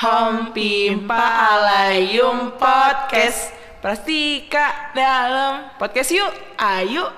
Hom Pimpa Alayum Podcast Prastika dalam podcast yuk Ayo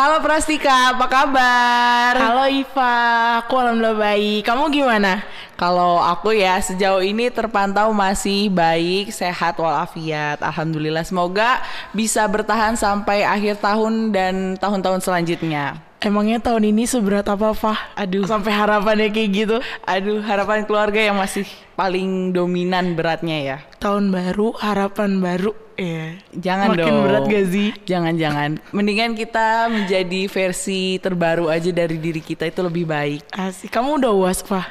Halo Prastika, apa kabar? Halo Iva, aku alhamdulillah baik. Kamu gimana? Kalau aku ya sejauh ini terpantau masih baik, sehat walafiat. Alhamdulillah. Semoga bisa bertahan sampai akhir tahun dan tahun-tahun selanjutnya. Emangnya tahun ini seberat apa, Fah? Aduh. Sampai harapannya kayak gitu. Aduh, harapan keluarga yang masih paling dominan beratnya ya. Tahun baru, harapan baru. Ya. Jangan Makin dong. berat gak sih? Jangan-jangan. Mendingan kita menjadi versi terbaru aja dari diri kita itu lebih baik. Asik. Kamu udah uas, Fah?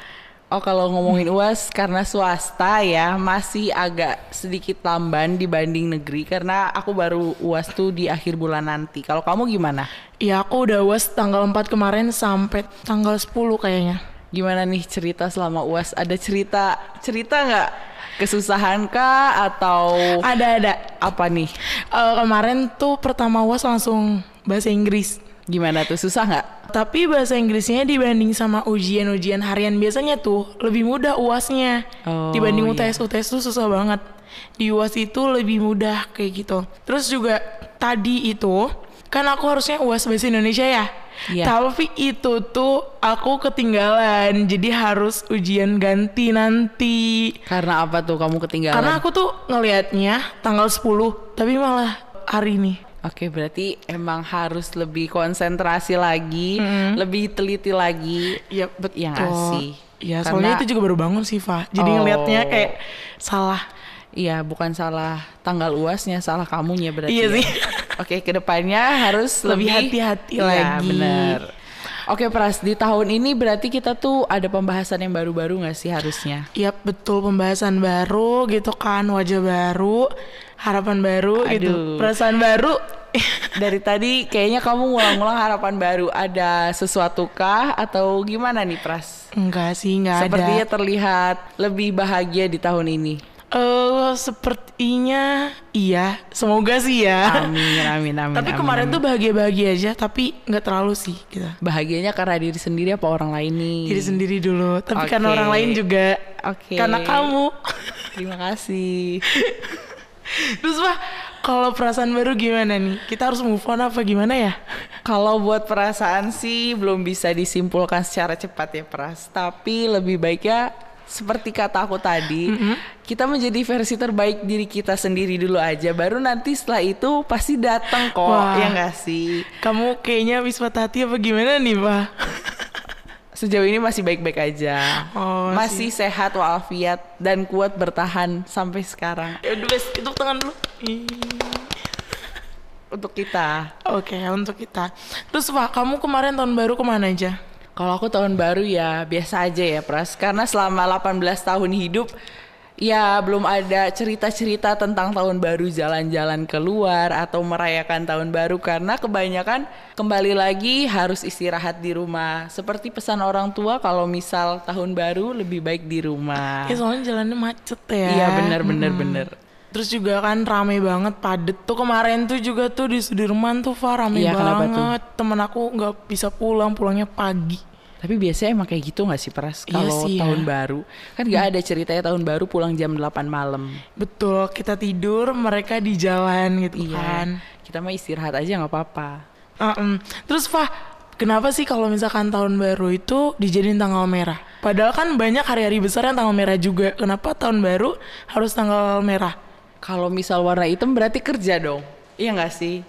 Oh kalau ngomongin UAS karena swasta ya masih agak sedikit lamban dibanding negeri karena aku baru UAS tuh di akhir bulan nanti. Kalau kamu gimana? Ya, aku udah uas tanggal 4 kemarin sampai tanggal 10 kayaknya. Gimana nih cerita selama UAS? Ada cerita cerita nggak? Kesusahan kah atau Ada-ada. apa nih? Eh, kemarin tuh pertama uas langsung bahasa Inggris. Gimana tuh susah nggak? Tapi bahasa Inggrisnya dibanding sama ujian-ujian harian biasanya tuh lebih mudah uasnya. Oh, dibanding iya. UTS UTS tuh susah banget. Di uas itu lebih mudah kayak gitu. Terus juga tadi itu kan aku harusnya uas bahasa Indonesia ya. Iya. Tapi itu tuh aku ketinggalan, jadi harus ujian ganti nanti. Karena apa tuh kamu ketinggalan? Karena aku tuh ngelihatnya tanggal 10, tapi malah hari ini. Oke, berarti emang harus lebih konsentrasi lagi, lebih teliti lagi. Iya betul. Ya nggak sih? Iya, Karena- soalnya itu juga baru bangun sih, Fa. Jadi Oh. ngelihatnya kayak salah. Iya, bukan salah tanggal uasnya, salah kamunya berarti. Iya ya. sih. Oke, ke depannya harus Lebih hati-hati Iya, lagi. bener. Oke, Pras, di tahun ini berarti kita tuh ada pembahasan yang baru-baru nggak sih harusnya? Iya betul pembahasan baru gitu kan, wajah baru, harapan baru gitu, Aduh. perasaan baru. Dari tadi kayaknya kamu ngulang-ngulang harapan baru. Ada sesuatu kah atau gimana nih, Pras? Enggak sih, enggak Sepertinya ada. terlihat lebih bahagia di tahun ini. Eh, sepertinya iya, semoga sih ya. Amin, amin, amin. tapi amin, kemarin amin. tuh bahagia-bahagia aja, tapi nggak terlalu sih kita. bahagianya karena diri sendiri apa orang lain nih? Diri sendiri dulu, tapi Oke. karena orang lain juga. Oke. Karena kamu. Terima kasih. Terus Pak, kalau perasaan baru gimana nih? Kita harus move on apa gimana ya? Kalau buat perasaan sih belum bisa disimpulkan secara cepat ya Pras. Tapi lebih baiknya seperti kata aku tadi, kita menjadi versi terbaik diri kita sendiri dulu aja. Baru nanti setelah itu pasti datang kok, Wah. ya nggak sih? Kamu kayaknya habis patah hati apa gimana nih, Pak? Sejauh ini masih baik-baik aja. Oh, masih sehat walafiat dan kuat bertahan sampai sekarang Ya udah, Bes, itu tangan dulu. Untuk kita. Oke, untuk kita. Terus Pak, kamu kemarin tahun baru ke mana aja? Kalau aku tahun baru ya biasa aja ya Pras Karena selama 18 tahun hidup Ya belum ada cerita-cerita tentang tahun baru jalan-jalan keluar Atau merayakan tahun baru Karena kebanyakan kembali lagi harus istirahat di rumah Seperti pesan orang tua kalau misal tahun baru lebih baik di rumah Ya soalnya jalannya macet ya. Iya bener bener Mm. bener Terus juga kan rame banget, padet tuh kemarin tuh juga tuh di Sudirman tuh Fah rame Iya, banget. Temen aku nggak bisa pulang, pulangnya pagi. Tapi biasanya emang kayak gitu gak sih Pras? Iya Kalau sih ya. tahun baru Kan gak ada ceritanya tahun baru pulang jam 8 malam Betul, kita tidur, mereka di jalan gitu Iya kan. Kita mah istirahat aja gak apa-apa Uh-uh. Terus Fah, kenapa sih kalau misalkan tahun baru itu dijadiin tanggal merah? Padahal kan banyak hari-hari besar yang tanggal merah juga. Kenapa tahun baru harus tanggal merah? Kalau misal warna hitam berarti kerja dong. Iya nggak sih?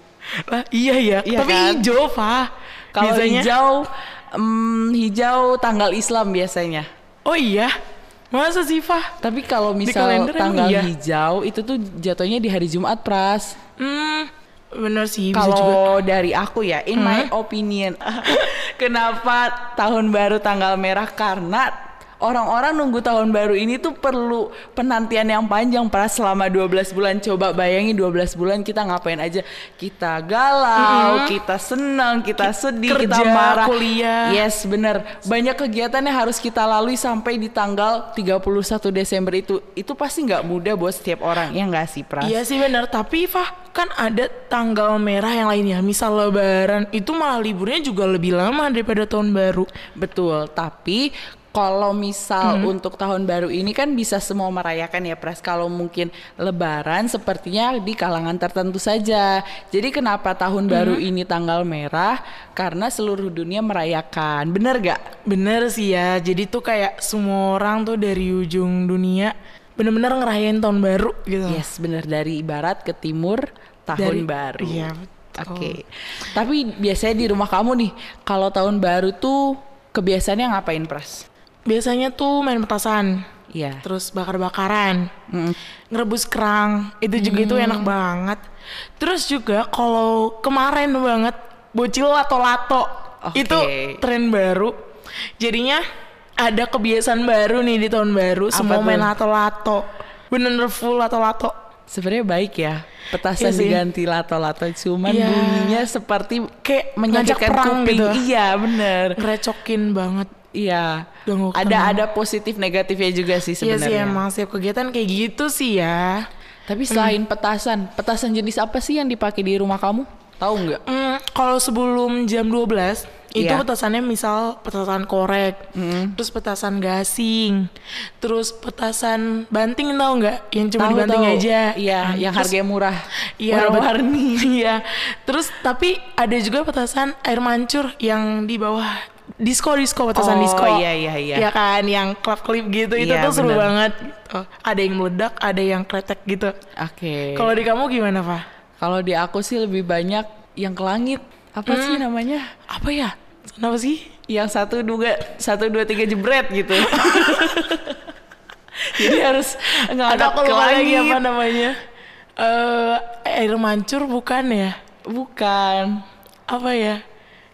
Lah, iya ya. Iya Tapi kan? hijau, Fah. Kalau hijau, em, hijau tanggal Islam biasanya. Oh iya. Masa sih, Fah? Tapi kalau misal tanggal iya? hijau itu tuh jatuhnya di hari Jumat pras. Hmm, bener sih. Kalau dari aku ya, in my opinion, kenapa tahun baru tanggal merah? Karena orang-orang nunggu tahun baru ini tuh perlu penantian yang panjang pras selama 12 bulan. Coba bayangin 12 bulan kita ngapain aja. Kita galau, kita senang, kita sedih, kita Kerja, marah. kuliah. Yes, bener. Banyak kegiatan yang harus kita lalui sampai di tanggal 31 Desember itu. Itu pasti nggak mudah buat setiap orang. Ya nggak sih, Pras? Iya sih benar, tapi Fah kan ada tanggal merah yang lainnya. Misal Lebaran itu malah liburnya juga lebih lama daripada tahun baru. Betul, tapi kalau misal untuk tahun baru ini kan bisa semua merayakan ya Pres. Kalau mungkin lebaran sepertinya di kalangan tertentu saja. Jadi kenapa tahun baru ini tanggal merah? Karena seluruh dunia merayakan. Bener gak? Bener sih ya, jadi tuh kayak semua orang tuh dari ujung dunia bener-bener ngerayain tahun baru gitu. Yes, bener dari barat ke timur tahun Dari- baru. Iya, Oke. betul. Tapi biasanya di rumah kamu nih, kalau tahun baru tuh kebiasaannya ngapain, Pres? Biasanya tuh main petasan, Iya. terus bakar-bakaran, Mm. ngerebus kerang, itu juga itu enak banget. Terus juga kalau kemarin banget bocil lato-lato, Oke. itu tren baru. Jadinya ada kebiasaan baru nih di tahun baru, Apa semua tuh? main lato-lato. Bener-bener full lato-lato. Sebenarnya baik ya. Petasan Iya sih. diganti lato-lato, cuman Iya. bunyinya seperti Kayak menyakitkan kuping. gitu. Iya, bener. Ngerecokin banget. Iya. Ada ada positif negatifnya juga sih Iya sih sebenarnya. emang setiap kegiatan kayak gitu sih ya. Tapi selain petasan, petasan jenis apa sih yang dipakai di rumah kamu? Tahu nggak? Hmm, kalau sebelum jam 12 itu Iya. petasannya misal petasan korek, terus petasan gasing, terus petasan banting tahu nggak? Yang cuma Tahu, dibanting tahu. aja. Iya, Hmm, yang harganya murah. Iya, warna-warni. Iya. Terus tapi ada juga petasan air mancur yang di bawah disco disco petasan Oh, disco. iya, iya, iya. Ya kan yang klip klip gitu itu Iya, tuh seru bener. banget. gitu. Ada yang meledak, ada yang kretek gitu. Oke. Kalau di kamu gimana, Pak? Kalau di aku sih lebih banyak yang ke langit. Apa sih Hmm. namanya? Apa ya? Kenapa sih? Yang satu dua satu dua tiga jebret gitu. Jadi harus Ada ngadap ke lagi langit. apa namanya? Eh air mancur bukan ya? Bukan. Apa ya?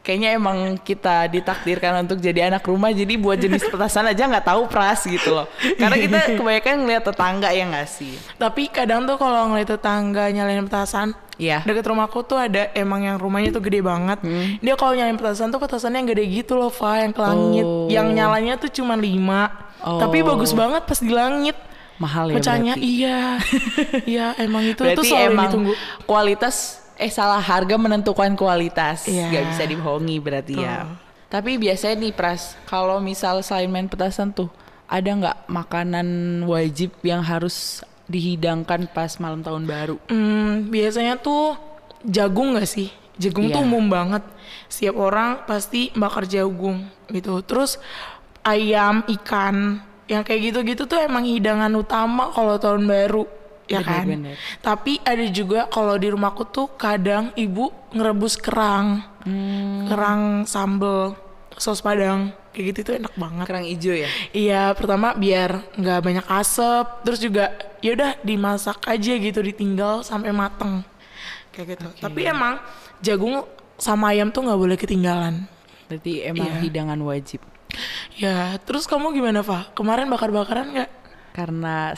Kayaknya emang kita ditakdirkan untuk jadi anak rumah jadi buat jenis petasan aja nggak tahu pras gitu loh. Karena kita kebanyakan ngeliat tetangga ya nggak sih? Tapi kadang tuh kalau ngeliat tetangga nyalain petasan, Iya. deket rumahku tuh ada emang yang rumahnya tuh gede banget. Dia kalau nyalain petasan tuh petasannya yang gede gitu loh, Fa, yang ke langit. Oh. Yang nyalanya tuh cuma lima. Oh. Tapi bagus banget pas di langit. Mahal ya Pecahnya berarti. iya. iya, emang itu tuh Berarti selalu emang ditunggu. kualitas eh salah harga menentukan kualitas. Iya. nggak bisa dibohongi berarti ya. Tapi biasanya nih Pras, kalau misal selain main petasan tuh ada nggak makanan wajib yang harus dihidangkan pas malam tahun baru? Hmm, biasanya tuh jagung gak sih? Jagung tuh Iya. umum banget. Setiap orang pasti bakar jagung gitu. Terus ayam, ikan, yang kayak gitu-gitu tuh emang hidangan utama kalau tahun baru, ya kan? Bener-bener. Tapi ada juga kalau di rumahku tuh kadang ibu ngerebus kerang, Hmm. kerang sambel, saus padang, kayak gitu tuh enak banget. Kerang hijau ya? Iya, pertama biar nggak banyak asap, terus juga ya udah dimasak aja gitu, ditinggal sampai mateng, kayak gitu. Tapi emang jagung sama ayam tuh nggak boleh ketinggalan. Berarti emang Iya. hidangan wajib. Ya, terus kamu gimana, Fa? Kemarin bakar-bakaran nggak? Karena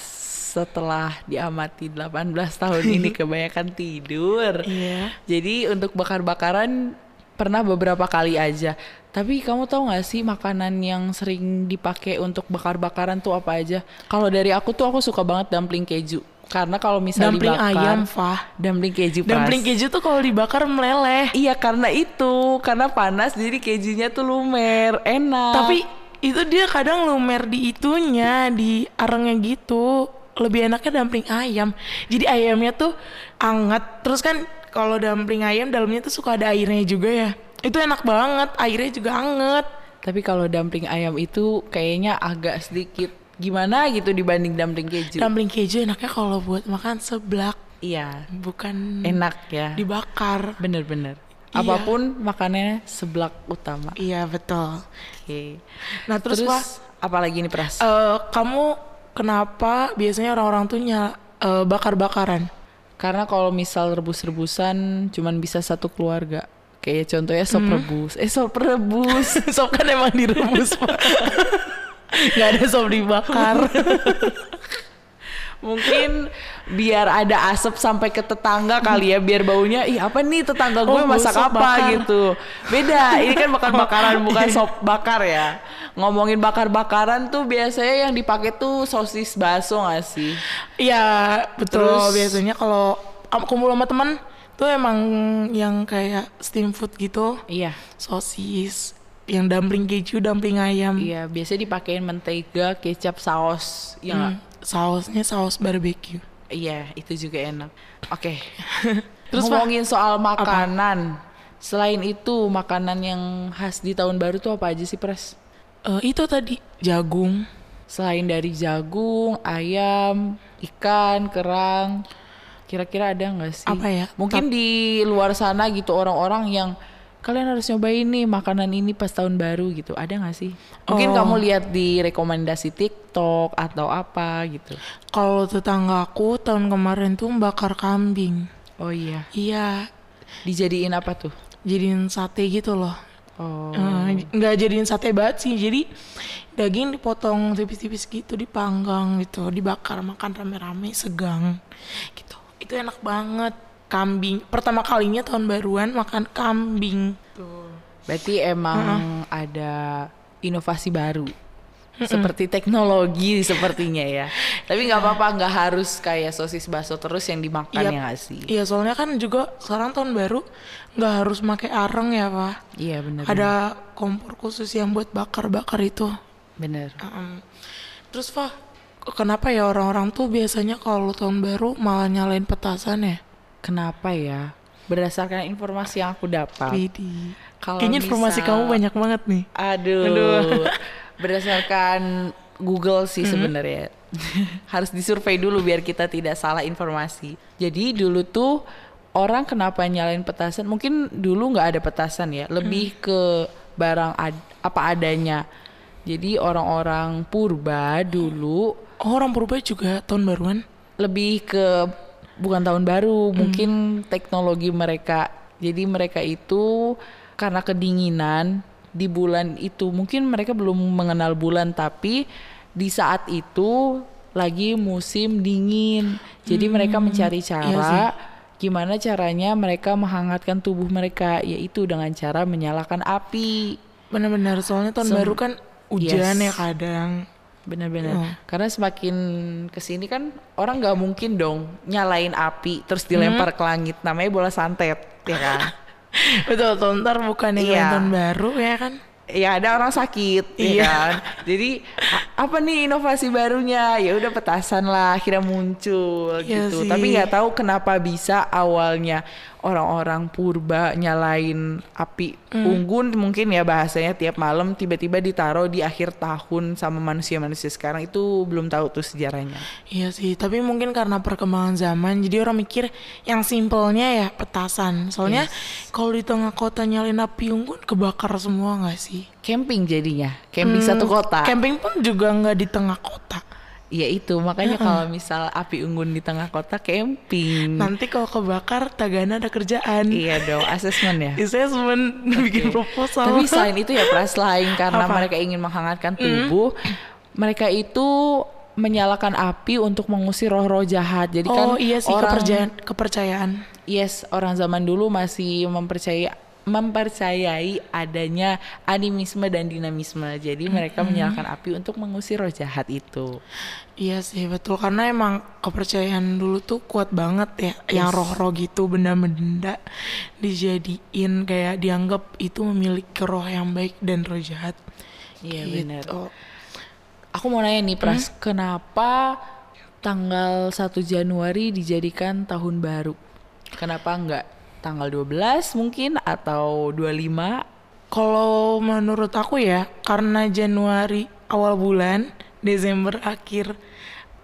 setelah diamati 18 tahun ini kebanyakan tidur. Iya. Jadi untuk bakar-bakaran pernah beberapa kali aja. Tapi kamu tahu nggak sih makanan yang sering dipakai untuk bakar-bakaran tuh apa aja? Kalau dari aku tuh aku suka banget dumpling keju. Karena kalau misalnya Dumpling dibakar, ayam, Fa. dumpling keju Pras. Dumpling keju tuh kalau dibakar meleleh. Iya karena itu, karena panas jadi kejunya tuh lumer, enak. Tapi itu dia kadang lumer di itunya, di arengnya gitu. Lebih enaknya dumpling ayam. Jadi ayamnya tuh anget. Terus kan kalau dumpling ayam dalamnya tuh suka ada airnya juga ya. Itu enak banget, airnya juga anget. Tapi kalau dumpling ayam itu kayaknya agak sedikit gimana gitu dibanding dumpling keju. Dumpling keju enaknya kalau buat makan seblak, iya, bukan enak ya. dibakar. Bener-bener. Iya. Apa pun makanannya seblak utama. Iya betul. Oke. Nah terus, Terus, Pak, apa lagi nih Pras? eh, kamu kenapa biasanya orang-orang tuh nyala eh, bakar-bakaran? Karena kalau misal rebus-rebusan cuman bisa satu keluarga. Kayak contohnya sop Hmm. rebus. Eh sop rebus. Sop kan emang direbus, Pak. nggak ada sop dibakar Mungkin biar ada asap sampai ke tetangga kali ya, biar baunya ih apa nih tetangga gue Oh, masak apa bakar. gitu. Beda, ini kan bakar-bakaran bukan sop bakar ya. Ngomongin bakar-bakaran tuh biasanya yang dipakai tuh sosis bakso gak sih? Iya betul Terus- biasanya kalau kumpul sama teman tuh emang yang kayak steam food gitu Iya. sosis yang dumpling keju dumpling ayam Iya, biasanya dipakein mentega, kecap, saus. Ya nggak? Hmm, sausnya saus barbecue Iya, itu juga enak. Oke. Terus, Terus ngomongin soal makanan. Selain itu, makanan yang khas di tahun baru tuh apa aja sih, Pres? Eh, itu tadi jagung Selain dari jagung, ayam, ikan, kerang, kira-kira ada nggak sih? Apa ya? Mungkin di luar sana gitu orang-orang yang kalian harus nyobain nih makanan ini pas tahun baru gitu. Ada nggak sih? Mungkin Oh. kamu lihat di rekomendasi TikTok atau apa gitu. kalau tetanggaku tahun kemarin tuh bakar kambing Oh iya, iya dijadiin apa tuh? jadiin sate gitu loh Oh. Eh, nggak jadiin sate banget sih jadi daging dipotong tipis-tipis gitu dipanggang gitu dibakar makan rame-rame segang gitu itu enak banget kambing pertama kalinya tahun baruan makan kambing Berarti emang ada inovasi baru. Seperti teknologi sepertinya ya. Tapi nggak apa-apa, nggak harus kayak sosis bakso terus yang dimakan Iya. ya nggak sih? iya soalnya kan juga sekarang tahun baru nggak harus pakai areng ya pak Iya bener. ada kompor khusus yang buat bakar-bakar itu Bener. Terus pak kenapa ya orang-orang tuh biasanya kalau tahun baru malah nyalain petasan ya Kenapa ya? Berdasarkan informasi yang aku dapat. Widih. Kalau Kayaknya informasi misal- kamu banyak banget nih. Aduh. Aduh. Berdasarkan Google sih sebenarnya. Harus disurvei dulu biar kita tidak salah informasi. Jadi dulu tuh orang kenapa nyalain petasan? Mungkin dulu nggak ada petasan ya, lebih ke barang ad- apa adanya. Jadi orang-orang purba dulu Oh, orang purba juga tahun baruan. lebih ke bukan tahun baru, mungkin teknologi mereka. Jadi mereka itu karena kedinginan di bulan itu, mungkin mereka belum mengenal bulan tapi di saat itu lagi musim dingin. Jadi mereka mencari cara gimana caranya mereka menghangatkan tubuh mereka yaitu dengan cara menyalakan api. Benar-benar soalnya tahun Sem- baru kan hujan Yes. ya kadang. Benar-benar. Oh. Karena semakin ke sini kan orang nggak mungkin dong nyalain api terus dilempar ke langit. Namanya bola santet, ya kan? Betul, tuh, ntar bukan yang Iya. baru ya kan. ya ada orang sakit, ya Iya. kan? Jadi apa nih inovasi barunya? Ya udah petasan lah, akhirnya muncul Iya gitu. sih. Tapi nggak tahu kenapa bisa awalnya orang-orang purba nyalain api Hmm. unggun mungkin ya bahasanya tiap malam tiba-tiba ditaruh di akhir tahun sama manusia-manusia sekarang itu belum tahu tuh sejarahnya. Iya sih, tapi mungkin karena perkembangan zaman jadi orang mikir yang simpelnya ya petasan. Soalnya kalau di tengah kota nyalain api unggun kebakar semua nggak sih? Camping jadinya, camping satu Hmm, kota. Camping pun juga nggak di tengah kota. Iya itu makanya kalau misal api unggun di tengah kota camping. Nanti kalau kebakar Tagana ada kerjaan. Iya dong, asesmen ya. Assessment bikin proposal. Tapi selain itu ya pras lain karena Apa? mereka ingin menghangatkan tubuh, mereka itu menyalakan api untuk mengusir roh-roh jahat. Jadi kan oh iya sih orang kepercayaan kepercayaan. yes, orang zaman dulu masih mempercayai mempercayai adanya animisme dan dinamisme. Jadi mereka menyalakan api untuk mengusir roh jahat itu. Iya sih betul karena emang kepercayaan dulu tuh kuat banget ya yang roh-roh gitu benda-benda dijadiin kayak dianggap itu memiliki roh yang baik dan roh jahat. Iya Gitu. benar. Aku mau nanya nih Pras, kenapa tanggal 1 Januari dijadikan tahun baru? Kenapa enggak tanggal 12 mungkin atau 25? Kalau menurut aku ya karena Januari awal bulan, Desember akhir.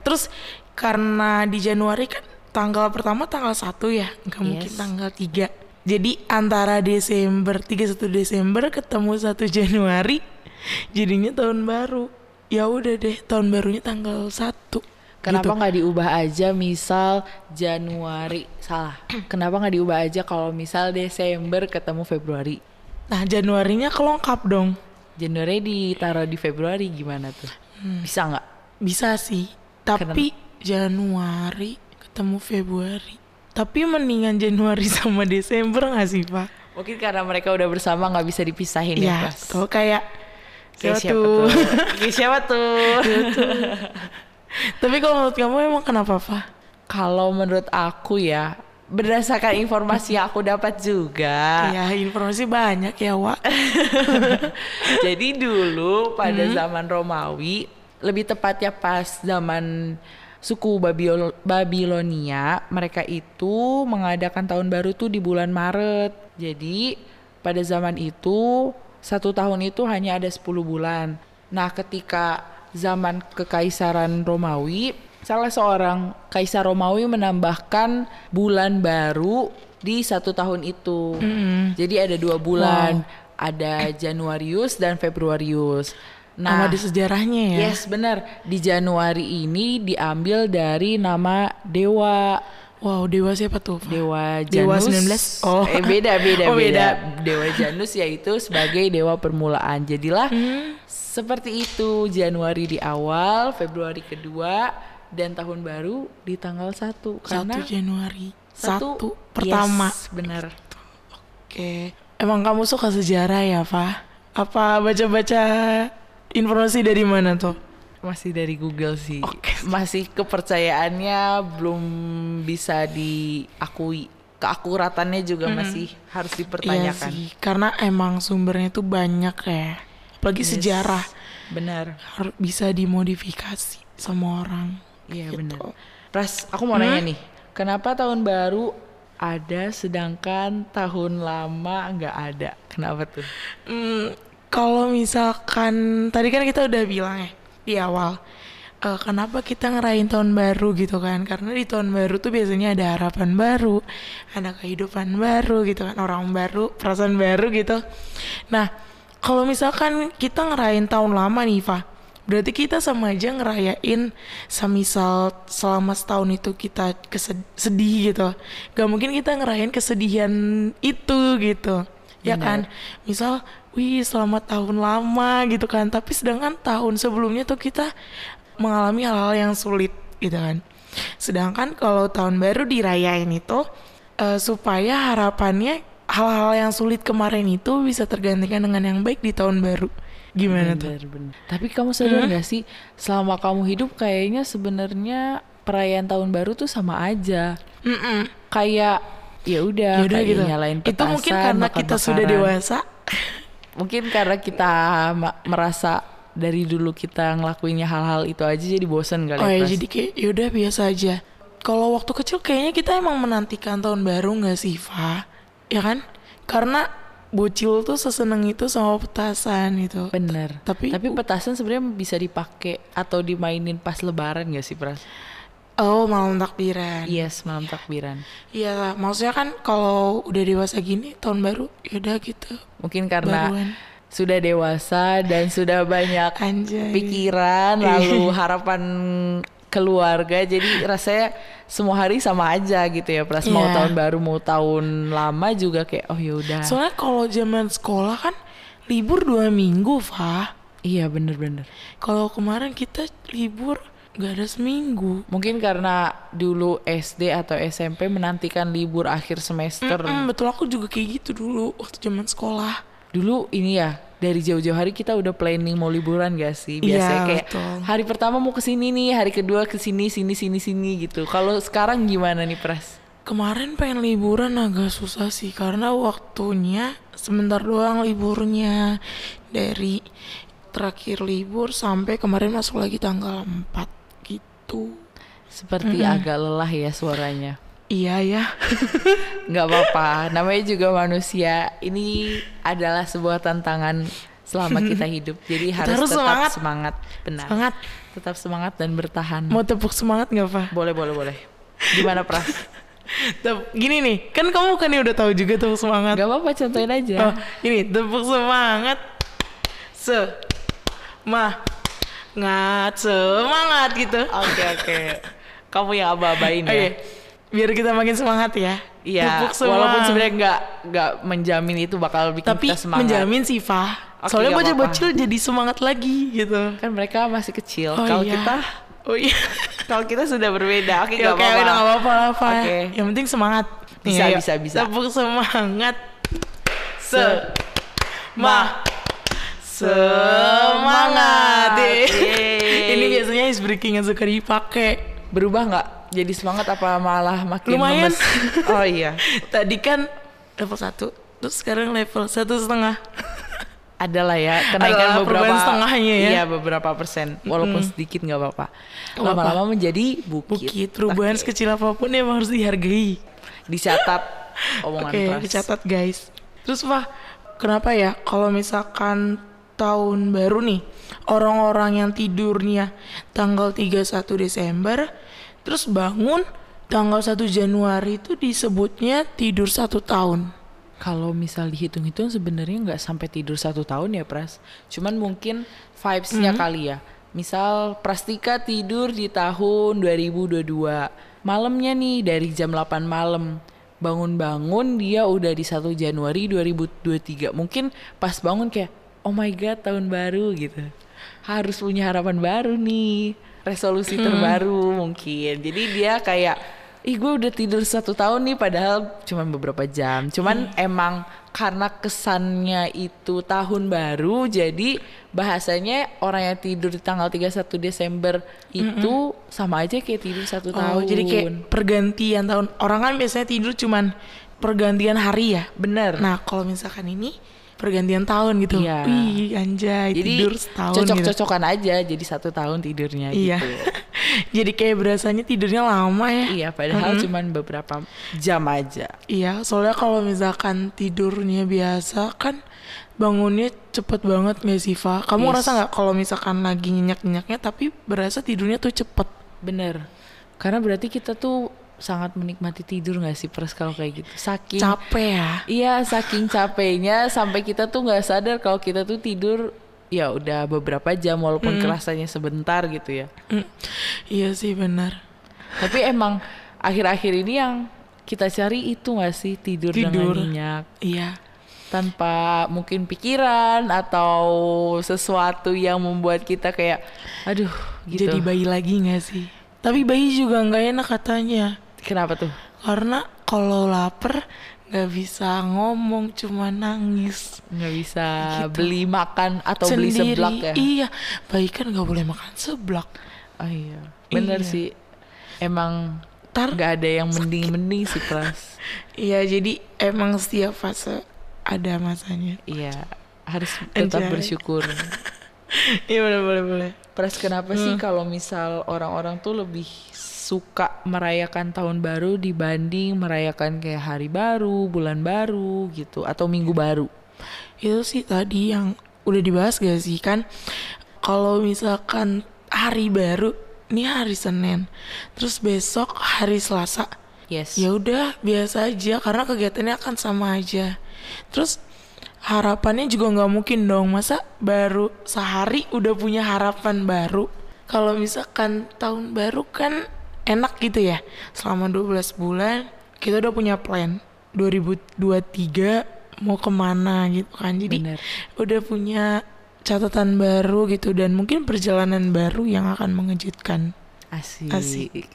Terus karena di Januari kan tanggal pertama tanggal 1 ya, nggak mungkin Yes. tanggal 3. Jadi antara Desember 31 Desember ketemu 1 Januari jadinya tahun baru. Ya udah deh, tahun barunya tanggal 1. Kenapa nggak diubah aja misal Januari? Salah. Kenapa nggak diubah aja kalau misal Desember ketemu Februari? Nah, Januarinya kelongkap dong. Januari ditaruh di Februari gimana tuh? Bisa nggak? Bisa sih. Tapi Januari ketemu Februari. Tapi mendingan Januari sama Desember gak sih, Pak? Mungkin karena mereka udah bersama nggak bisa dipisahin ya, Iya, Pras. tuh kayak Kayak siapa tuh? Kayak siapa tuh? Tapi kalau menurut kamu emang kenapa, Pak? Kalau menurut aku ya, berdasarkan informasi yang aku dapat juga. Ya, informasi banyak ya, Wak. Jadi dulu pada zaman Romawi, lebih tepatnya pas zaman suku Babil- Babilonia, mereka itu mengadakan tahun baru tuh di bulan Maret. Jadi pada zaman itu satu tahun itu hanya ada 10 bulan. Nah, ketika zaman kekaisaran Romawi, salah seorang kaisar Romawi menambahkan bulan baru di satu tahun itu. Jadi ada dua bulan, ada Januarius dan Februarius. Nama Nah, di sejarahnya ya. yes benar. Di Januari ini diambil dari nama dewa Wow, dewa siapa tuh? Dewa Dewa Janus. 19? Oh. Eh beda beda Oh, beda. beda. Dewa Janus yaitu sebagai dewa permulaan. Jadilah Hmm. Seperti itu Januari di awal, Februari kedua dan tahun baru di tanggal 1 karena 1 Januari. satu- Satu, pertama. Yes, benar. Oke. Emang kamu suka sejarah ya, Pak? Apa baca-baca informasi dari mana tuh? Masih dari Google sih. Oke. Masih kepercayaannya belum bisa diakui. Keakuratannya juga masih harus Iya dipertanyakan. sih, karena emang sumbernya tuh banyak ya. Apalagi Yes. sejarah Benar. harus bisa dimodifikasi sama orang. Iya Gitu. benar. Pras, aku mau nanya nih, kenapa tahun baru ada sedangkan tahun lama nggak ada? Kenapa tuh? Hmm, kalau misalkan tadi kan kita udah bilang ya di awal, eh, kenapa kita ngerayain tahun baru gitu kan? Karena di tahun baru tuh biasanya ada harapan baru, ada kehidupan baru gitu kan, orang baru, perasaan baru gitu. Nah, kalau misalkan kita ngerayain tahun lama nih, Fa, berarti kita sama aja ngerayain semisal selama setahun itu kita kesed- sedih gitu. Gak mungkin kita ngerayain kesedihan itu gitu. Ya kan? Misal wih selamat tahun lama gitu kan. Tapi sedangkan tahun sebelumnya tuh kita mengalami hal-hal yang sulit gitu kan. Sedangkan kalau tahun baru dirayain itu eh, supaya harapannya hal-hal yang sulit kemarin itu bisa tergantikan dengan yang baik di tahun baru gimana tuh Bener, bener. Tapi kamu sadar nggak sih, selama kamu hidup kayaknya sebenarnya perayaan tahun baru tuh sama aja. Mm-mm. Kayak ya udah, kayak gitu nyalain itu mungkin petasan, karena kita sudah bakar-bakaran. dewasa Mungkin karena kita merasa dari dulu kita ngelakuinnya hal-hal itu aja jadi bosen kali Oh ya jadi kayak yaudah biasa aja. Kalau waktu kecil kayaknya kita emang menantikan tahun baru nggak sih, Fa? Ya kan? Karena bocil tuh seseneng itu sama petasan gitu. Bener. Tapi- tapi petasan sebenarnya bisa dipakai atau dimainin pas lebaran gak sih Pras? Oh malam takbiran. Yes, malam takbiran. Iya maksudnya kan kalau udah dewasa gini tahun baru yaudah gitu. Mungkin karena Baruan. sudah dewasa dan sudah banyak Anjay. pikiran lalu harapan keluarga jadi rasanya semua hari sama aja gitu ya Pras mau Iya. tahun baru mau tahun lama juga kayak oh yaudah Soalnya kalau zaman sekolah kan libur dua minggu, Fa. iya bener-bener Kalau kemarin kita libur nggak ada seminggu. mungkin karena dulu SD atau SMP menantikan libur akhir semester Mm, betul aku juga kayak gitu dulu waktu zaman sekolah. dulu ini ya dari jauh-jauh hari kita udah planning mau liburan gak sih? Biasanya kayak betul. hari pertama mau ke sini nih hari kedua ke sini sini sini sini gitu. Kalau sekarang gimana nih Pras? Kemarin pengen liburan agak susah sih karena waktunya sebentar doang liburnya. Dari terakhir libur sampai kemarin masuk lagi tanggal 4 gitu. seperti agak lelah ya suaranya Iya ya. nggak apa-apa namanya juga manusia ini adalah sebuah tantangan selama kita hidup jadi harus, harus tetap semangat. semangat benar Semangat. tetap semangat dan bertahan Mau tepuk semangat nggak Pak? boleh boleh boleh gimana Pras Gini nih, kan kamu kan udah tahu juga tepuk semangat. nggak apa-apa contohin aja Oh, ini tepuk semangat. Se ma ngat semangat gitu. oke oke kamu yang aba-abain Oke. ya Biar kita makin semangat ya. Iya, walaupun semangat. sebenarnya nggak nggak menjamin itu bakal bikin tapi kita semangat. menjamin sih Fah Oke, Soalnya bocil-bocil jadi semangat lagi gitu. Kan mereka masih kecil. Oh, kalau iya. kita Oh iya. kalau kita sudah berbeda. Oke, Ya, nggak Oke, apa-apa. gak apa-apa lah, Pak. Oke. Yang penting semangat. Bisa, ayo. bisa, bisa. Tepuk semangat. Se Ma semangat. Yeay. Ini biasanya ice breaking yang suka dipakai. berubah nggak? Jadi semangat apa malah makin Lumayan. lemes? Oh iya. Tadi kan level 1, terus sekarang level satu setengah. Adalah ya kenaikan Adalah beberapa setengahnya ya. Iya beberapa persen walaupun sedikit nggak apa-apa. Lama-lama menjadi bukit. Bukit, perubahan Oke. sekecil apa pun emang harus dihargai. Dicatat omongan Oke, Pras. dicatat guys. Terus Pak, kenapa ya kalau misalkan tahun baru nih, orang-orang yang tidurnya tanggal 31 Desember, terus bangun tanggal 1 Januari itu disebutnya tidur satu tahun. Kalau misal dihitung-hitung sebenarnya nggak sampai tidur satu tahun ya Pras. Cuman mungkin vibes-nya kali ya. Misal Prastika tidur di tahun 2022. Malamnya nih dari jam 8 malam. Bangun-bangun dia udah di 1 Januari 2023. Mungkin pas bangun kayak oh my god tahun baru gitu. Harus punya harapan baru nih. Resolusi terbaru mungkin. Jadi dia kayak ih gue udah tidur satu tahun nih padahal cuma beberapa jam cuman emang karena kesannya itu tahun baru jadi bahasanya orang yang tidur di tanggal 31 Desember itu sama aja kayak tidur satu Oh, tahun jadi kayak pergantian tahun. Orang kan biasanya tidur cuman pergantian hari ya. bener Nah, kalau misalkan ini pergantian tahun gitu. Iya. Wih, anjay, jadi tidur setahun gitu. cocok-cocokan aja jadi satu tahun tidurnya Iya. gitu Jadi kayak berasanya tidurnya lama ya. iya padahal cuman beberapa jam aja Iya, soalnya kalau misalkan tidurnya biasa kan bangunnya cepet banget gak sih, Fa? Kamu Yes. ngerasa nggak kalau misalkan lagi nyenyak-nyenyaknya tapi berasa tidurnya tuh cepet? bener karena berarti kita tuh sangat menikmati tidur nggak sih pres kalau kayak gitu saking Capek ya? Iya, saking capeknya sampai kita tuh nggak sadar kalau kita tuh tidur ya udah beberapa jam walaupun kerasanya sebentar gitu ya. Mm, iya sih benar. Tapi emang akhir-akhir ini yang kita cari itu nggak sih tidur, Tidur. dengan nyenyak Iya. tanpa mungkin pikiran atau sesuatu yang membuat kita kayak aduh gitu. Jadi bayi lagi gak sih? Tapi bayi juga nggak enak katanya. Kenapa tuh? Karena kalau lapar nggak bisa ngomong, cuma nangis. Nggak bisa Gitu. beli makan atau beli Sendiri. seblak ya? Iya, bayi kan nggak boleh makan seblak. Oh iya, bener Iya. sih. Emang Ntar nggak ada yang mending-mending sih Pras. Iya, jadi emang setiap fase ada masanya. Iya, harus tetap Anjay. bersyukur. Iya boleh boleh boleh. Pras kenapa sih kalau misal orang-orang tuh lebih suka merayakan tahun baru dibanding merayakan kayak hari baru, bulan baru gitu atau minggu baru? Itu sih tadi yang udah dibahas gak sih kan? Kalau misalkan hari baru, ini hari Senin, terus besok hari Selasa, Yes. ya udah biasa aja karena kegiatannya akan sama aja. Terus harapannya juga nggak mungkin dong masa baru sehari udah punya harapan baru. Kalau misalkan tahun baru kan enak gitu ya. Selama 12 bulan kita udah punya plan 2023 mau ke mana gitu kan. Jadi Bener. udah punya catatan baru gitu dan mungkin perjalanan baru yang akan mengejutkan. Asik. Asik.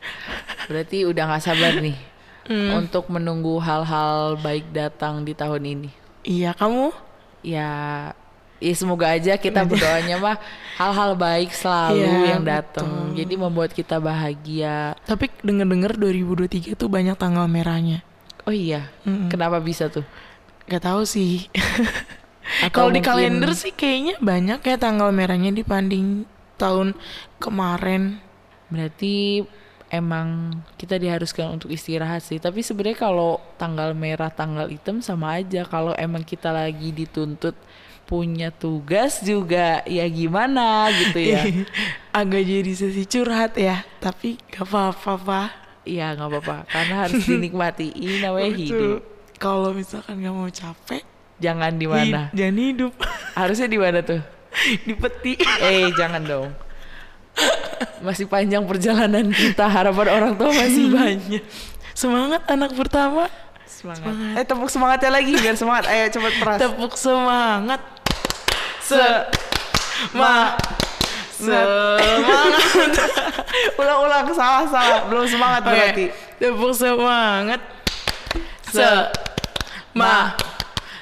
Berarti udah nggak sabar nih Hmm. untuk menunggu hal-hal baik datang di tahun ini. Iya, kamu? Ya, ya semoga aja kita berdoanya mah hal-hal baik selalu Iya, yang datang. Jadi membuat kita bahagia. Tapi denger-denger 2023 tuh banyak tanggal merahnya. Oh iya, Mm-mm. kenapa bisa tuh? Gak tahu sih. Kalau di kalender sih kayaknya banyak ya tanggal merahnya dibanding tahun kemarin. Berarti emang kita diharuskan untuk istirahat sih. Tapi sebenarnya kalau tanggal merah, tanggal hitam sama aja. Kalau emang kita lagi dituntut punya tugas juga, ya gimana gitu ya? Agak jadi sesi curhat ya, tapi gak apa-apa, Pak. Iya nggak apa-apa, karena harus dinikmati. Ini namanya hidup. Kalau misalkan gak mau capek, Jangan di mana? hi- jangan hidup. Harusnya di mana tuh? di peti. Eh jangan dong. Masih panjang perjalanan kita. Harapan orang tua masih banyak. Semangat anak pertama. Semangat. Eh tepuk semangatnya lagi biar semangat. Ayo cepet peras. Tepuk semangat. Se ma semangat. Ulang-ulang salah salah belum semangat Oke, berarti. tepuk semangat. Se ma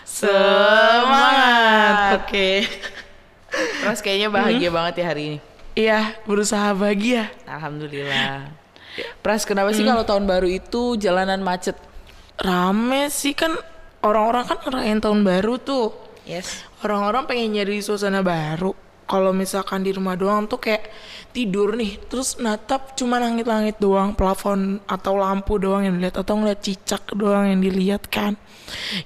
semangat. Oke. Terus kayaknya bahagia banget ya hari ini. Iya, berusaha bahagia. Alhamdulillah. Pras kenapa sih kalau tahun baru itu jalanan macet? Rame sih kan orang-orang kan ngerayain tahun baru tuh. Yes. Orang-orang pengen nyari suasana baru. Kalau misalkan di rumah doang tuh kayak tidur nih, terus natap cuma langit-langit doang, plafon atau lampu doang yang dilihat atau ngeliat cicak doang yang dilihat kan.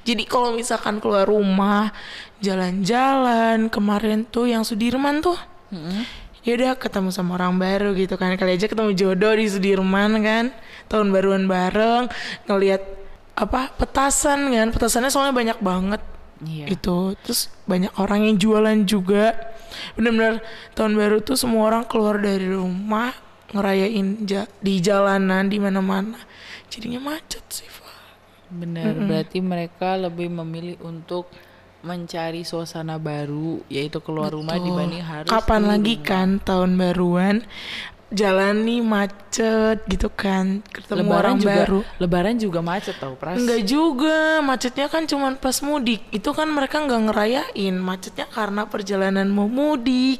Jadi kalau misalkan keluar rumah, jalan-jalan kemarin tuh yang Sudirman tuh, ya udah ketemu sama orang baru gitu kan. Kali aja ketemu jodoh di Sudirman kan, tahun baruan bareng, ngelihat apa petasan kan, petasannya soalnya banyak banget Iya. itu terus banyak orang yang jualan juga bener-bener tahun baru tuh semua orang keluar dari rumah ngerayain ja- di jalanan di mana-mana jadinya macet sih Fa. Benar, berarti mereka lebih memilih untuk mencari suasana baru, yaitu keluar rumah Tuh. dibanding harus kapan lagi rumah. kan tahun baruan jalan nih macet gitu kan ketemu Lebaran orang juga, baru Lebaran juga macet tau, Pras. Enggak juga, macetnya kan cuma pas mudik. Itu kan mereka nggak ngerayain, macetnya karena perjalanan mau mudik.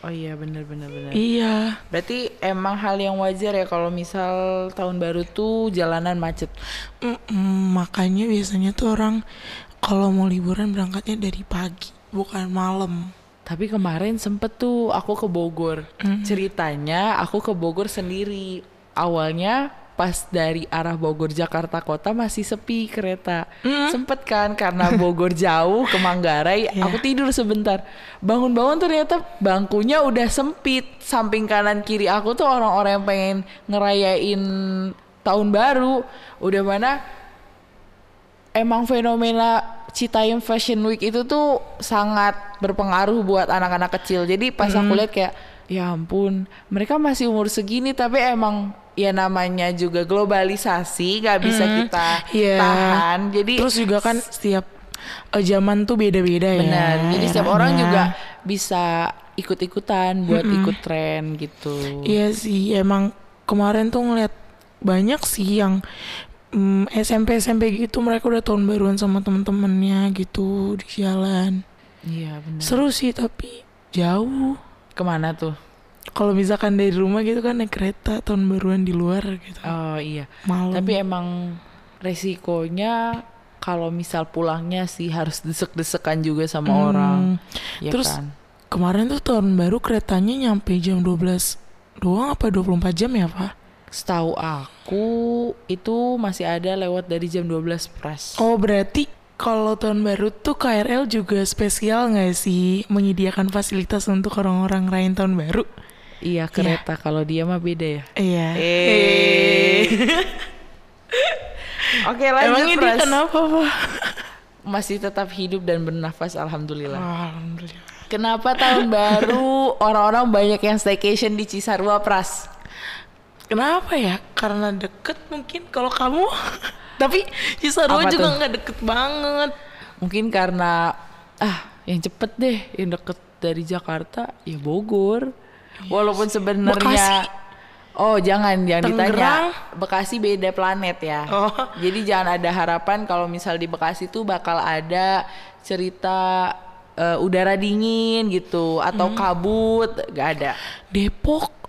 Oh iya, benar benar benar. Iya. Berarti emang hal yang wajar ya kalau misal tahun baru tuh jalanan macet. Mm-mm, makanya biasanya tuh orang kalau mau liburan berangkatnya dari pagi, bukan malam. Tapi kemarin sempet tuh aku ke Bogor. Ceritanya aku ke Bogor sendiri. Awalnya pas dari arah Bogor Jakarta Kota masih sepi kereta. Sempet kan karena Bogor jauh ke Manggarai, aku tidur sebentar. Bangun-bangun ternyata bangkunya udah sempit. Samping kanan kiri aku tuh orang-orang yang pengen ngerayain tahun baru. Udah mana emang fenomena Citayam Fashion Week itu tuh sangat berpengaruh buat anak-anak kecil. Jadi pas aku lihat kayak ya ampun, mereka masih umur segini tapi emang ya namanya juga globalisasi nggak bisa kita Iya. tahan. Jadi Terus juga kan setiap eh, zaman tuh beda-beda ya. benar. Jadi setiap orang eranya. juga bisa ikut-ikutan buat ikut tren gitu. Iya sih, emang kemarin tuh ngeliat banyak sih yang mm, SMP SMP gitu mereka udah tahun baruan sama temen-temennya gitu di jalan. Iya benar. Seru sih tapi jauh. Ke mana tuh? Kalau misalkan dari rumah gitu kan naik kereta tahun baruan di luar gitu. Oh iya. Malam. Tapi emang resikonya kalau misal pulangnya sih harus desek-desekan juga sama Hmm, orang. Ya terus kan? kemarin tuh tahun baru keretanya nyampe jam 12 doang apa 24 jam ya, Pak? Setahu aku itu masih ada lewat dari jam 12 pras. Oh, berarti kalau tahun baru tuh KRL juga spesial nggak sih menyediakan fasilitas untuk orang-orang ngerayain tahun baru? Iya kereta kalau dia mah beda ya. Iya. Eh. Oke lanjut Emangnya dia Pras. kenapa, Pak? Masih tetap hidup dan bernafas alhamdulillah. Alhamdulillah. Kenapa tahun baru orang-orang banyak yang staycation di Cisarua Pras? Kenapa ya? Karena deket mungkin kalau kamu. Tapi Cisarua juga nggak deket banget. Mungkin karena ah yang cepet deh yang deket dari Jakarta ya Bogor. Walaupun sebenarnya. Oh jangan jangan Tangerang. ditanya Bekasi beda planet ya. Oh. Jadi jangan ada harapan kalau misal di Bekasi tuh bakal ada cerita eh, udara dingin gitu atau kabut gak ada. Depok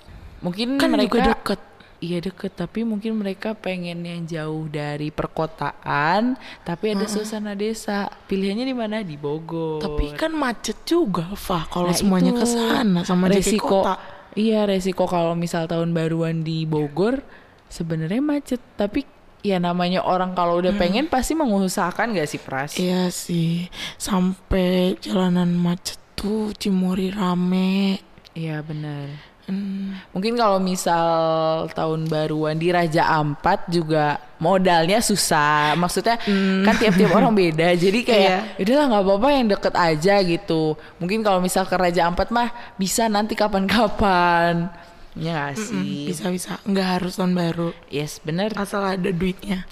Mungkin kan mereka juga deket. Iya deket, tapi mungkin mereka pengen yang jauh dari perkotaan, tapi ada suasana desa. Pilihannya di mana? Di Bogor. Tapi kan macet juga, Fah. Kalau Nah, semuanya ke sana sama resiko. kota. Iya resiko kalau misal tahun baruan di Bogor sebenarnya macet, tapi ya namanya orang kalau udah pengen pasti mengusahakan gak sih Pras? Iya sih. Sampai jalanan macet tuh Cimori rame. Iya benar. Hmm. Mungkin kalau misal tahun baruan di Raja Ampat juga modalnya susah. Maksudnya kan tiap-tiap orang beda. Jadi kayak udahlah nggak apa-apa yang deket aja gitu. Mungkin kalau misal ke Raja Ampat mah bisa nanti kapan-kapan. Ya nggak sih. Bisa-bisa. Nggak harus tahun baru. Yes bener. Asal ada duitnya.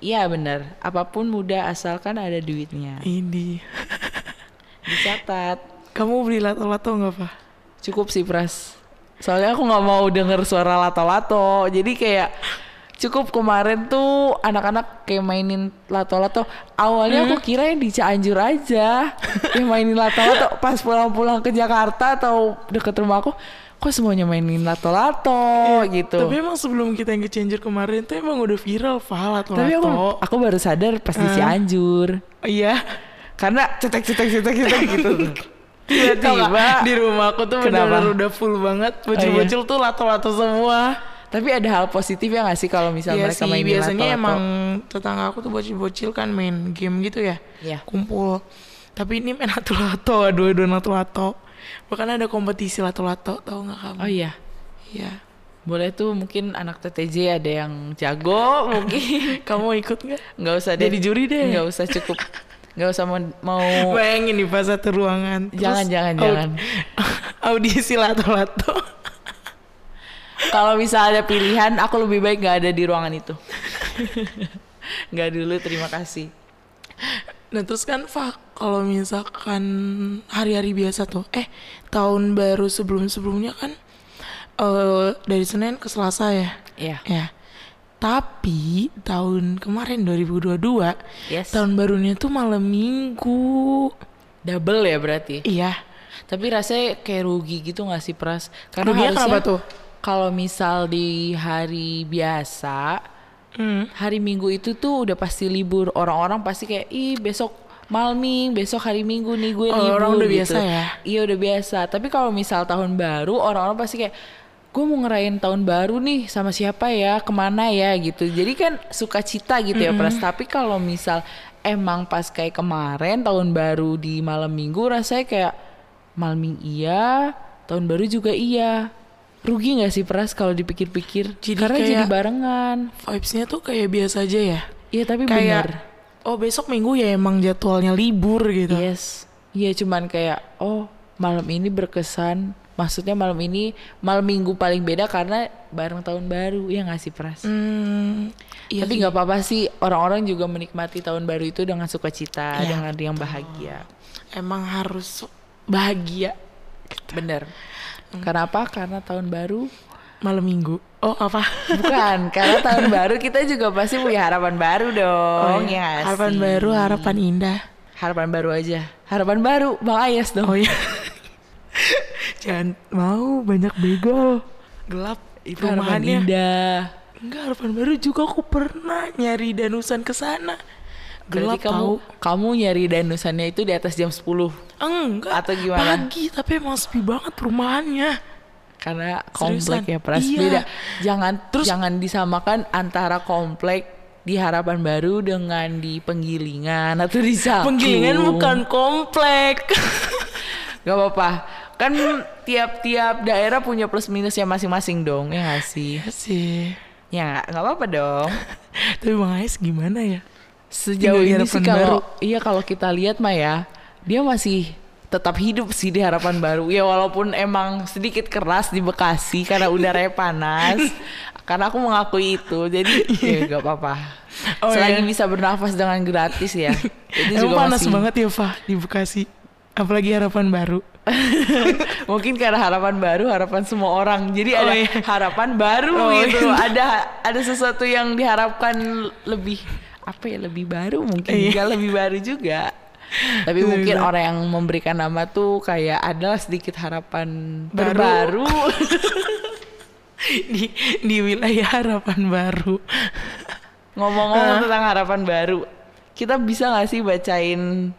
Iya bener. Apa pun mudah asalkan ada duitnya. Ini. Dicatat. Kamu beli lato-lato nggak, Pak? Cukup sih, Pras. Soalnya aku nggak mau denger suara lato-lato. Jadi kayak cukup kemarin tuh anak-anak kayak mainin lato-lato. Awalnya aku kira yang di Cianjur aja yang mainin lato-lato. Pas pulang-pulang ke Jakarta atau deket rumah aku, kok semuanya mainin lato-lato gitu. Tapi emang sebelum kita yang ke Cianjur kemarin tuh emang udah viral, Pak, lato-lato. Tapi aku aku baru sadar pas di Cianjur. Iya. Karena cetek-cetek cetek-cetek gitu. Tiba-tiba Tiba-tiba di rumah aku tuh Kenapa? bener-bener udah full banget. Bocil-bocil tuh lato-lato semua. Tapi ada hal positif ya gak sih kalau misal Iya mereka sih, mainin biasanya lato-lato? emang tetangga aku tuh bocil-bocil kan main game gitu ya. Iya. Kumpul. Tapi ini main lato-lato, aduh-aduh lato-lato. Bahkan ada kompetisi lato-lato, tau gak kamu? Oh iya. Iya. Boleh tuh mungkin anak TTJ ada yang jago mungkin. Kamu ikut gak? Nggak usah deh. Jadi juri deh. Nggak usah cukup. Nggak usah mau, mau Bayangin nih pas satu ruangan. Terus Jangan, jangan, aud- jangan. Audisi lato-lato. kalau misal ada pilihan aku lebih baik nggak ada di ruangan itu. nggak dulu terima kasih. Nah terus kan Fak, kalau misalkan hari-hari biasa tuh, eh tahun baru sebelum-sebelumnya kan eh dari Senin ke Selasa ya, Iya. ya. Tapi tahun kemarin 2022, Yes. tahun barunya tuh malam minggu. Double ya berarti. Iya. Tapi rasanya kayak rugi gitu gak sih Pras? Karena Ruginya harusnya kenapa tuh? kalau misal di hari biasa, Hmm. hari Minggu itu tuh udah pasti libur. Orang-orang pasti kayak, ih besok malming, besok hari Minggu nih gue Oh, libur orang udah gitu. biasa ya? Iya udah biasa. Tapi kalau misal tahun baru, orang-orang pasti kayak, gue mau ngerayain tahun baru nih sama siapa ya, ke mana ya gitu. Jadi kan suka cita gitu ya Pras. Tapi kalau misal emang pas kayak kemarin tahun baru di malam Minggu, rasanya kayak malming iya, tahun baru juga iya. Rugi gak sih Pras kalau dipikir-pikir? Karena jadi barengan. Vibes-nya tuh kayak biasa aja ya. Iya tapi Kayak bener. oh besok minggu ya emang jadwalnya libur gitu. Yes. Iya cuman kayak oh malam ini berkesan. Maksudnya malam ini malam minggu paling beda karena bareng tahun baru ya nggak sih Pras? Hmm, iya Tapi nggak apa-apa sih orang-orang juga menikmati tahun baru itu dengan sukacita, Iya. dengan yang bahagia. emang harus bahagia Bener. Karena apa? Karena tahun baru malam minggu. Oh apa? bukan. karena tahun baru kita juga pasti punya harapan baru dong. iya. ya harapan sih? baru, harapan indah. Harapan baru aja. Harapan baru, Bang Ayas dong. Oh iya. Jangan mau banyak begal. Gelap Itu harapan perumahannya. indah. Enggak, harapan baru juga aku pernah nyari danusan ke sana. Gelap Berarti kamu tahu. kamu nyari danusannya itu di atas jam 10 Enggak. Atau gimana? Pagi, tapi emang sepi banget perumahannya. karena Seriusan? komplek ya Pras Iya. beda. Jangan Terus- jangan disamakan antara komplek di Harapan Baru dengan di Penggilingan atau di Saku. Penggilingan bukan komplek. Gak apa-apa. Kan tiap-tiap daerah punya plus minusnya masing-masing dong, ya gak sih? Iya sih. Ya nggak apa-apa dong. Tapi Bang Ais gimana ya? Sejauh ini sih kalau Baru. iya kalau kita lihat mah ya, dia masih tetap hidup sih di harapan baru. Ya walaupun emang sedikit keras di Bekasi karena udaranya panas. karena aku mengakui itu, jadi ya gak apa-apa. Oh, Selagi iya. bisa bernafas dengan gratis ya. Itu Emang juga panas masih- banget ya, Fah, di Bekasi. Apalagi harapan baru. Mungkin karena harapan baru, harapan semua orang. Jadi Oh, ada iya. harapan baru Oh, gitu. iya. Ada ada sesuatu yang diharapkan lebih apa ya lebih baru mungkin Iya. enggak lebih baru juga. Tapi Lebih mungkin baru. orang yang memberikan nama tuh kayak adalah sedikit harapan Baru. terbaru. di di wilayah harapan baru. Ngomong-ngomong tentang harapan baru, kita bisa nggak sih bacain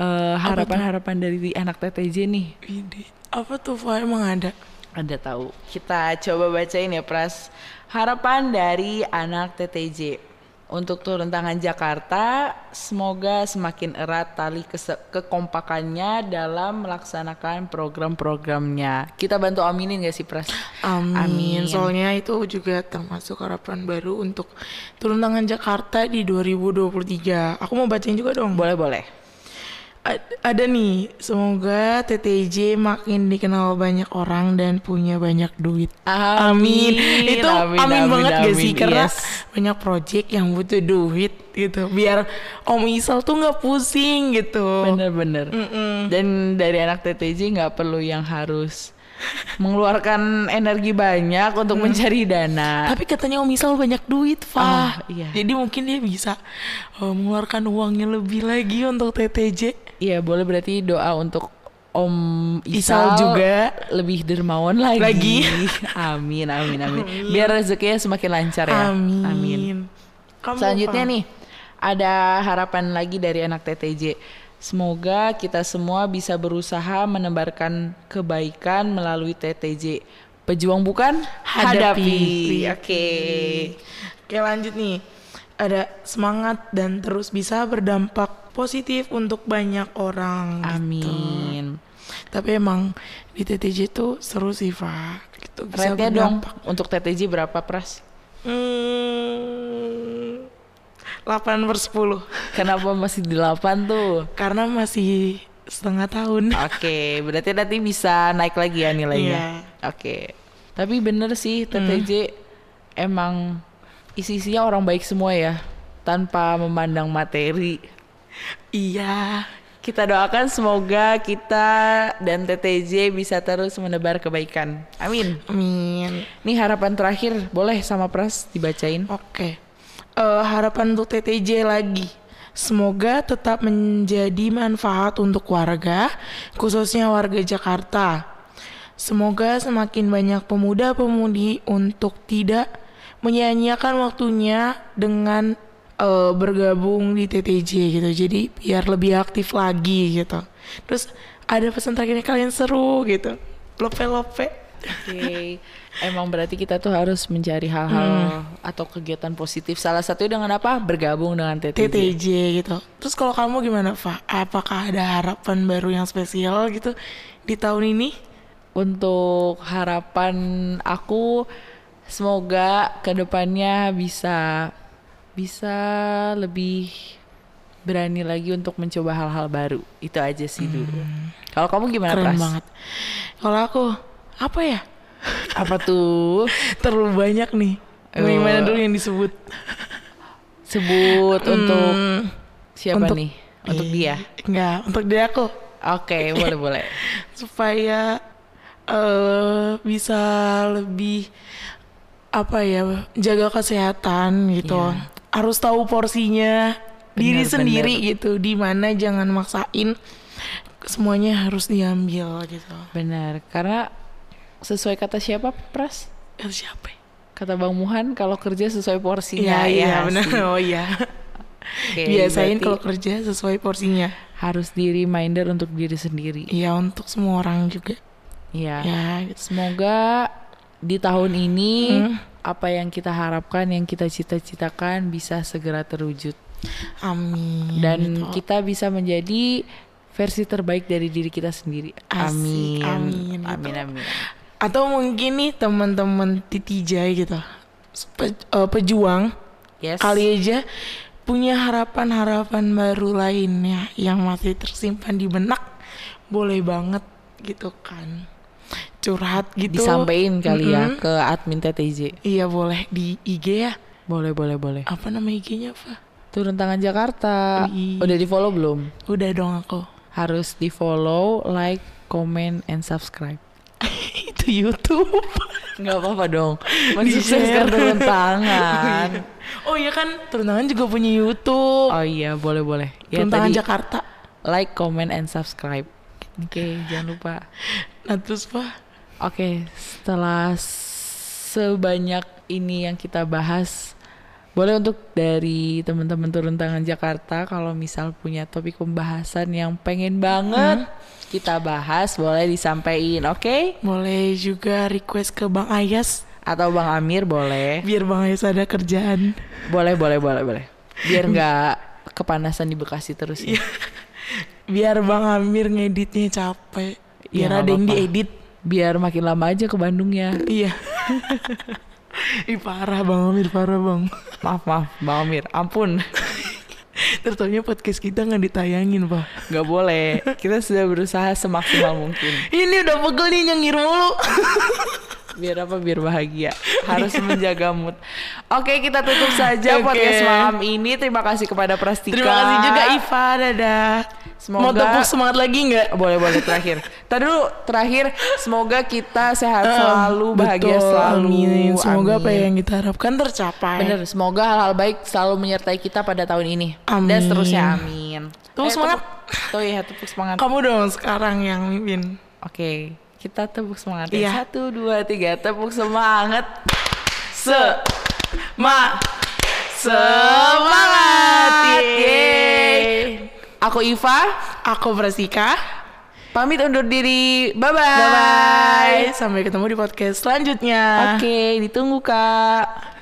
eh, harapan-harapan dari anak TTJ nih? Widih, apa tuh Fah emang ada? Ada tahu. Kita coba bacain ya Pras. Harapan dari anak TTJ. Untuk turun tangan Jakarta, semoga semakin erat tali kekompakannya dalam melaksanakan program-programnya. Kita bantu aminin gak sih Pras? Amin. Soalnya itu juga termasuk harapan baru untuk turun tangan Jakarta di 2023. Aku mau bacain juga dong. Boleh-boleh. A- ada nih, semoga TTJ makin dikenal banyak orang dan punya banyak duit. Amin. Itu amin, Amin, amin, banget gak amin, sih? Karena yes. banyak project yang butuh duit gitu biar Om Isal tuh nggak pusing gitu Bener-bener. Dan dari anak TTJ nggak perlu yang harus mengeluarkan energi banyak untuk mencari dana. tapi katanya Om Isal banyak duit Fah Ah, iya. jadi mungkin dia bisa eh, mengeluarkan uangnya lebih lagi untuk TTJ Iya boleh berarti doa untuk Om Isal Isal, juga. lebih dermawan lagi. Lagi. amin, amin, amin. Biar rezekinya semakin lancar ya. amin, Kamu, Selanjutnya nih ada harapan lagi dari anak TTJ. Semoga kita semua bisa berusaha menebarkan kebaikan melalui TTJ. Pejuang bukan Hadapi. Oke. Oke lanjut nih ada semangat dan terus bisa berdampak positif untuk banyak orang gitu. Amin. Tapi emang di TTJ tuh seru sih, Pak. Gitu, bisa Rate-nya dong untuk TTJ berapa pras? Hmm, 8 per 10. Kenapa masih di 8 tuh? Karena masih setengah tahun. Oke, berarti nanti bisa naik lagi ya nilainya. Iya. Oke. Tapi bener sih TTJ emang isi-isinya orang baik semua ya, tanpa memandang materi. Iya. Kita doakan semoga kita dan TTJ bisa terus menebar kebaikan. Amin. Amin. Nih harapan terakhir, boleh sama Pras dibacain? Oke. Eh, harapan untuk TTJ lagi. Semoga tetap menjadi manfaat untuk warga, khususnya warga Jakarta. Semoga semakin banyak pemuda-pemudi untuk tidak menyia-nyiakan waktunya dengan eh, bergabung di TTJ gitu. Jadi biar lebih aktif lagi gitu. Terus ada pesan terakhirnya kalian seru gitu. Lope-lope. Oke, emang berarti kita tuh harus mencari hal-hal atau kegiatan positif. Salah satunya dengan apa? Bergabung dengan TTJ. TTJ gitu. Terus kalau kamu gimana, Fa? Apakah ada harapan baru yang spesial gitu di tahun ini? Untuk harapan aku, semoga ke depannya bisa bisa lebih berani lagi untuk mencoba hal-hal baru. Itu aja sih dulu. Kalau kamu gimana, Keren Pras? banget. Kalau aku apa ya? Apa tuh? Terlalu banyak nih. Oh. Gimana dulu yang disebut? Sebut untuk Hmm, siapa untuk- nih? Untuk eh, dia. Enggak, untuk dia aku Oke, boleh boleh. supaya eh bisa lebih apa ya jaga kesehatan gitu Iya. harus tahu porsinya diri Bener, sendiri bener. gitu di mana jangan maksain semuanya harus diambil gitu Benar, karena sesuai kata siapa, Pras? Siapa? Kata Bang Muhan kalau kerja sesuai porsinya. Iya, iya ya benar. Oh iya. Oke, Biasain kalau kerja sesuai porsinya. harus di reminder untuk diri sendiri. Iya untuk semua orang juga. Iya. Ya, gitu. Semoga di tahun ini Hmm. apa yang kita harapkan, yang kita cita-citakan bisa segera terwujud amin. dan gitu. kita bisa menjadi versi terbaik dari diri kita sendiri. Asik, amin. amin, gitu. Amin amin. Atau mungkin nih teman-teman titijai gitu, pe- eh, pejuang Yes. kali aja punya harapan-harapan baru lainnya yang masih tersimpan di benak, boleh banget gitu kan. Curhat gitu. disampaikan kali ya Mm-mm. ke admin TTJ. Iya boleh di IG ya. Boleh boleh boleh. Apa nama IG-nya, Pak? Turun tangan Jakarta. Wih. Udah di follow belum? Udah dong aku. Harus di follow, like, comment, and subscribe. YouTube. Nggak apa-apa dong. Di-share. Mensukseskan turun tangan. Oh iya kan, turun tangan juga punya YouTube. Oh iya, boleh boleh. Ya turun tangan tadi Jakarta. like, comment, and subscribe. Oke, jangan lupa. Nah terus Pak, Oke, setelah sebanyak ini yang kita bahas, boleh untuk dari teman-teman turun tangan Jakarta kalau misal punya topik pembahasan yang pengen banget kita bahas, boleh disampaikan, oke? boleh juga request ke Bang Ayas Atau Bang Amir boleh. biar Bang Ayas ada kerjaan. Boleh, boleh, boleh, boleh. Biar nggak kepanasan di Bekasi terus ya. Biar Bang Amir ngeditnya capek. Iya, Biar nggak ada yang diedit. Biar makin lama aja ke Bandungnya. Iya. Ih parah Bang Amir, parah Bang. Maaf, maaf, Bang Amir. Ampun. Tertaunya podcast kita nggak ditayangin Pak. Nggak boleh. Kita sudah berusaha semaksimal mungkin. Ini udah pegel nih nyengir mulu. Biar apa biar bahagia harus menjaga mood oke kita tutup saja Oke. podcast malam ini terima kasih kepada Prastika Terima kasih juga Iva, dadah. Mau Semoga- tepuk semangat lagi nggak? boleh boleh terakhir tadi dulu terakhir semoga kita sehat selalu bahagia Betul, selalu Amin. Semoga apa Amin. yang kita harapkan tercapai. Bener, semoga hal-hal baik selalu menyertai kita pada tahun ini dan Amin. seterusnya amin Tepuk semangat. tepuk- tuh ya tepuk semangat Kamu dong sekarang yang mimpin. Oke, kita tepuk semangat. ya iya. Satu, dua, tiga, tepuk semangat. Se, ma, semangat. Yeay. Aku Iva, aku Brasika Pamit undur diri. Bye bye. Bye bye. Sampai ketemu di podcast selanjutnya. Oke, ditunggu Kak.